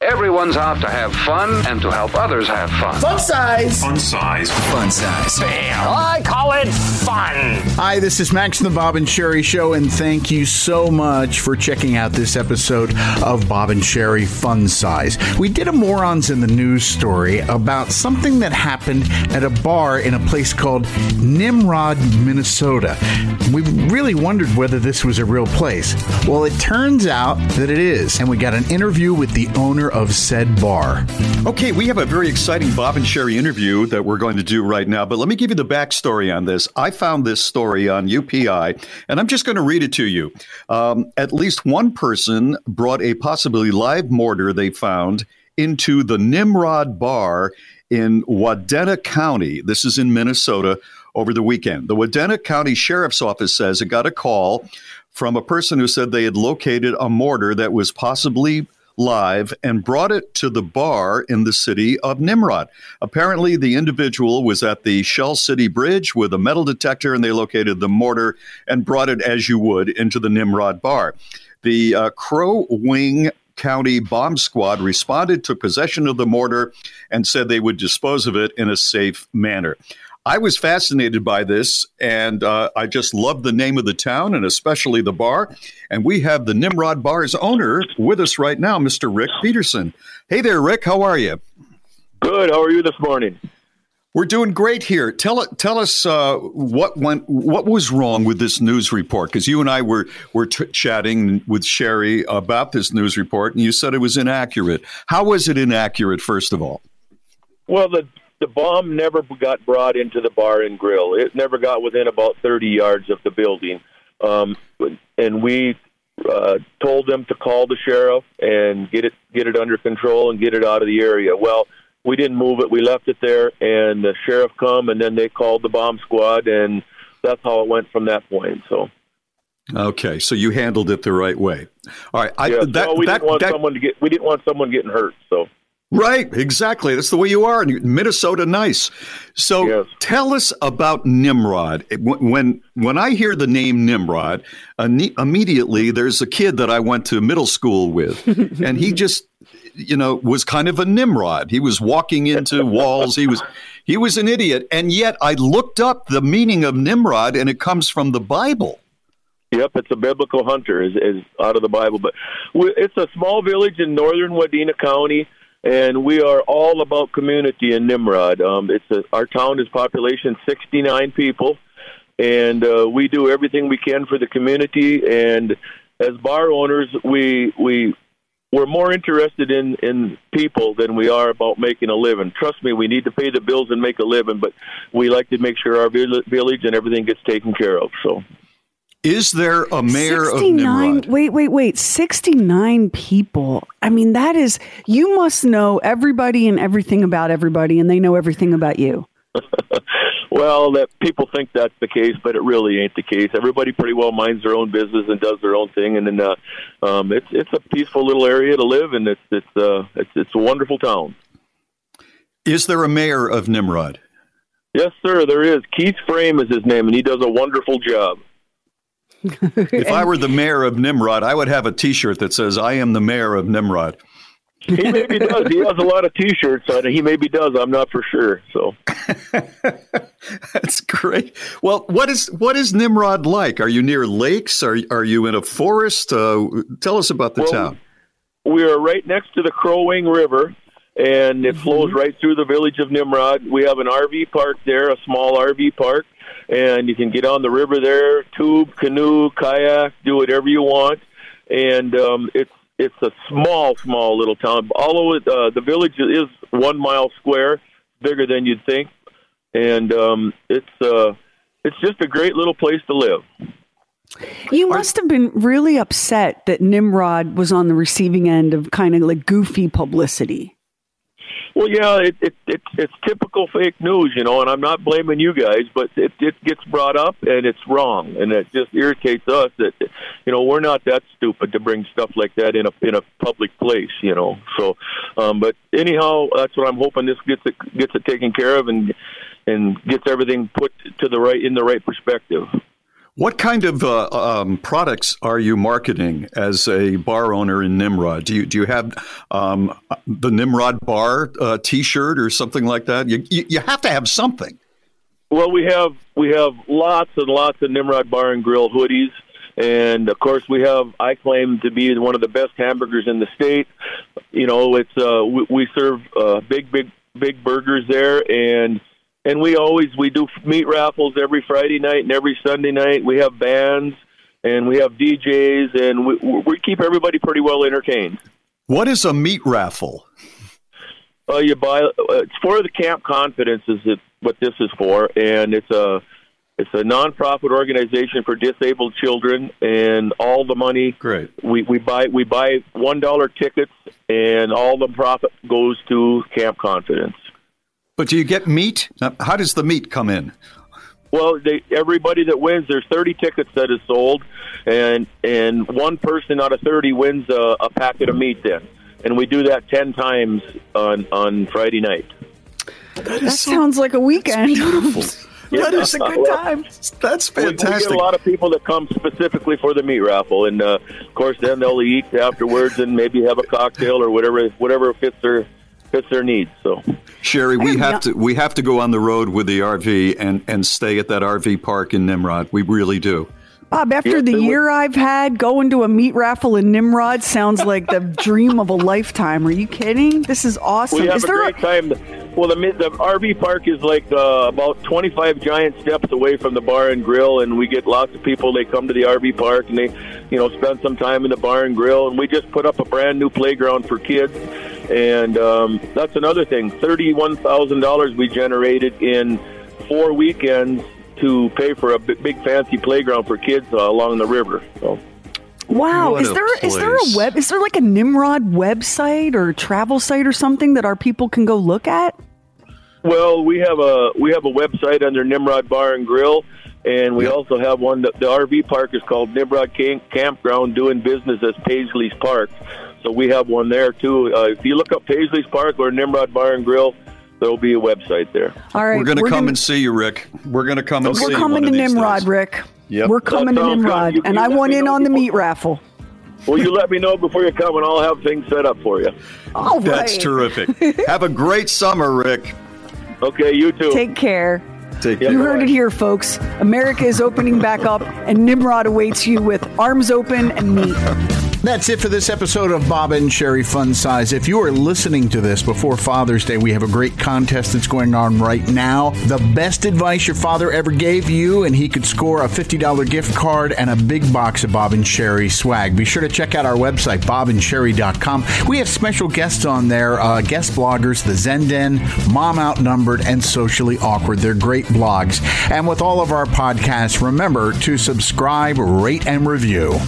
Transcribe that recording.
Everyone's out to have fun and to help others have fun. Fun size. Fun size. Fun size. Bam. I call it fun. Hi, this is Max from the Bob and Sherry Show, and thank you so much for checking out this episode of Bob and Sherry Fun Size. We did a Morons in the News story about something that happened at a bar in a place called Nimrod, Minnesota. We really wondered whether this was a real place. Well, it turns out that it is, and we got an interview with the owner of said bar. Okay, we have a very exciting Bob and Sherry interview that we're going to do right now, but let me give you the backstory on this. I found this story on UPI, and I'm just going to read it to you. Um, at least one person brought a possibly live mortar they found into the Nimrod Bar in Wadena County. This is in Minnesota over the weekend. The Wadena County Sheriff's Office says it got a call from a person who said they had located a mortar that was possibly live and brought it to the bar in the city of Nimrod. Apparently, the individual was at the Shell City Bridge with a metal detector, and they located the mortar and brought it as you would into the Nimrod bar. The uh, Crow Wing County Bomb Squad responded, took possession of the mortar, and said they would dispose of it in a safe manner. I was fascinated by this, and uh, I just love the name of the town and especially the bar. And we have the Nimrod Bar's owner with us right now, Mr. Rick Peterson. Hey there, Rick. How are you? Good. How are you this morning? We're doing great here. Tell tell us uh, what went, what was wrong with this news report? Because you and I were were t- chatting with Sherry about this news report, and you said it was inaccurate. How was it inaccurate? First of all, well, the the bomb never got brought into the bar and grill. It never got within about 30 yards of the building. Um, and we uh, told them to call the sheriff and get it get it under control and get it out of the area. Well, we didn't move it. We left it there, and the sheriff come, and then they called the bomb squad, and that's how it went from that point. So. Okay, so you handled it the right way. All right, I, yeah, that, no, we that, didn't want that, someone to get. We didn't want someone getting hurt. So Right, exactly. That's the way you are. Minnesota, nice. So, yes. tell us about Nimrod. When when I hear the name Nimrod, immediately there's a kid that I went to middle school with, and he just, you know, was kind of a Nimrod. He was walking into walls. He was he was an idiot, and yet I looked up the meaning of Nimrod, and it comes from the Bible. Yep, it's a biblical hunter, is, is out of the Bible. But it's a small village in northern Wadena County and we are all about community in Nimrod. Um, it's a, our town is population 69 people, and uh, we do everything we can for the community. And as bar owners, we we we're more interested in in people than we are about making a living. Trust me, we need to pay the bills and make a living, but we like to make sure our village and everything gets taken care of. So. Is there a mayor 69, of Nimrod? Wait, wait, wait. 69 people. I mean, that is, you must know everybody and everything about everybody, and they know everything about you. well, that people think that's the case, but it really ain't the case. Everybody pretty well minds their own business and does their own thing, and then uh, um, it's it's a peaceful little area to live, and it's it's uh, it's it's a wonderful town. Is there a mayor of Nimrod? Yes, sir. There is. Keith Frame is his name, and he does a wonderful job if I were the mayor of Nimrod, I would have a T-shirt that says "I am the mayor of Nimrod." He maybe does. He has a lot of T-shirts on it. He maybe does. I'm not for sure. So that's great. Well, what is what is Nimrod like? Are you near lakes? Are are you in a forest? Uh, tell us about the well, town. We are right next to the Crow Wing River, and it mm-hmm. flows right through the village of Nimrod. We have an RV park there, a small RV park and you can get on the river there, tube, canoe, kayak, do whatever you want, and um, it's it's a small, small little town. All of it, uh, the village is one mile square, bigger than you'd think, and um, it's uh, it's just a great little place to live. You must have been really upset that Nimrod was on the receiving end of kind of like goofy publicity. Well, yeah, it, it, it it's typical fake news, you know, and I'm not blaming you guys, but it it gets brought up and it's wrong, and it just irritates us that you know we're not that stupid to bring stuff like that in a in a public place, you know. So, um, but anyhow, that's what I'm hoping this gets it gets it taken care of and and gets everything put to the right in the right perspective. What kind of uh, um, products are you marketing as a bar owner in Nimrod? Do you do you have um, the Nimrod Bar uh, T-shirt or something like that? You, you, you have to have something. Well, we have we have lots and lots of Nimrod Bar and Grill hoodies, and of course we have. I claim to be one of the best hamburgers in the state. You know, it's uh, we, we serve uh, big, big, big burgers there, and and we always we do meat raffles every Friday night and every Sunday night. We have bands and we have DJs, and we, we keep everybody pretty well entertained. What is a meat raffle? Uh, you buy uh, it's for the Camp Confidence is it, what this is for, and it's a it's a nonprofit organization for disabled children, and all the money great we, we buy we buy one dollar tickets, and all the profit goes to Camp Confidence. But do you get meat? How does the meat come in? Well, they, everybody that wins, there's 30 tickets that is sold, and and one person out of 30 wins a, a packet of meat. Then, and we do that 10 times on on Friday night. That, that so, sounds like a weekend. beautiful. yeah, that is a good time. That's fantastic. We, we, get a lot of people that come specifically for the meat raffle, and uh, of course, then they'll eat afterwards and maybe have a cocktail or whatever whatever fits their fits their needs. So, Sherry, we have to we have to go on the road with the RV and and stay at that RV park in Nimrod. We really do. Bob, after yes, the year I've had, going to a meat raffle in Nimrod sounds like the dream of a lifetime. Are you kidding? This is awesome. We have is a great a- time. Well, the, the RV park is like uh, about 25 giant steps away from the bar and grill, and we get lots of people. They come to the RV park and they, you know, spend some time in the bar and grill. And we just put up a brand new playground for kids and um, that's another thing. Thirty-one thousand dollars we generated in four weekends to pay for a big, fancy playground for kids uh, along the river. So. Wow, what is there is there a web is there like a Nimrod website or travel site or something that our people can go look at? Well, we have a we have a website under Nimrod Bar and Grill, and we yep. also have one. That, the RV park is called Nimrod Camp- Campground, doing business as Paisley's Park. So we have one there too. Uh, if you look up Paisley's Park or Nimrod Bar and Grill, there'll be a website there. All right, we're going to come gonna, and see you, Rick. We're going to come and we're see you. We're coming to Nimrod, days. Rick. Yep. We're coming to Nimrod, you, and you I want in on the meat raffle. Well, you let me know before you come, and I'll have things set up for you. All right. That's terrific. have a great summer, Rick. Okay, you too. Take care. Take care. You heard it here, folks. America is opening back up, and Nimrod awaits you with arms open and meat. That's it for this episode of Bob and Sherry Fun Size. If you are listening to this before Father's Day, we have a great contest that's going on right now. The best advice your father ever gave you, and he could score a $50 gift card and a big box of Bob and Sherry swag. Be sure to check out our website, bobandsherry.com. We have special guests on there, uh, guest bloggers, The Zenden, Mom Outnumbered, and Socially Awkward. They're great blogs. And with all of our podcasts, remember to subscribe, rate, and review.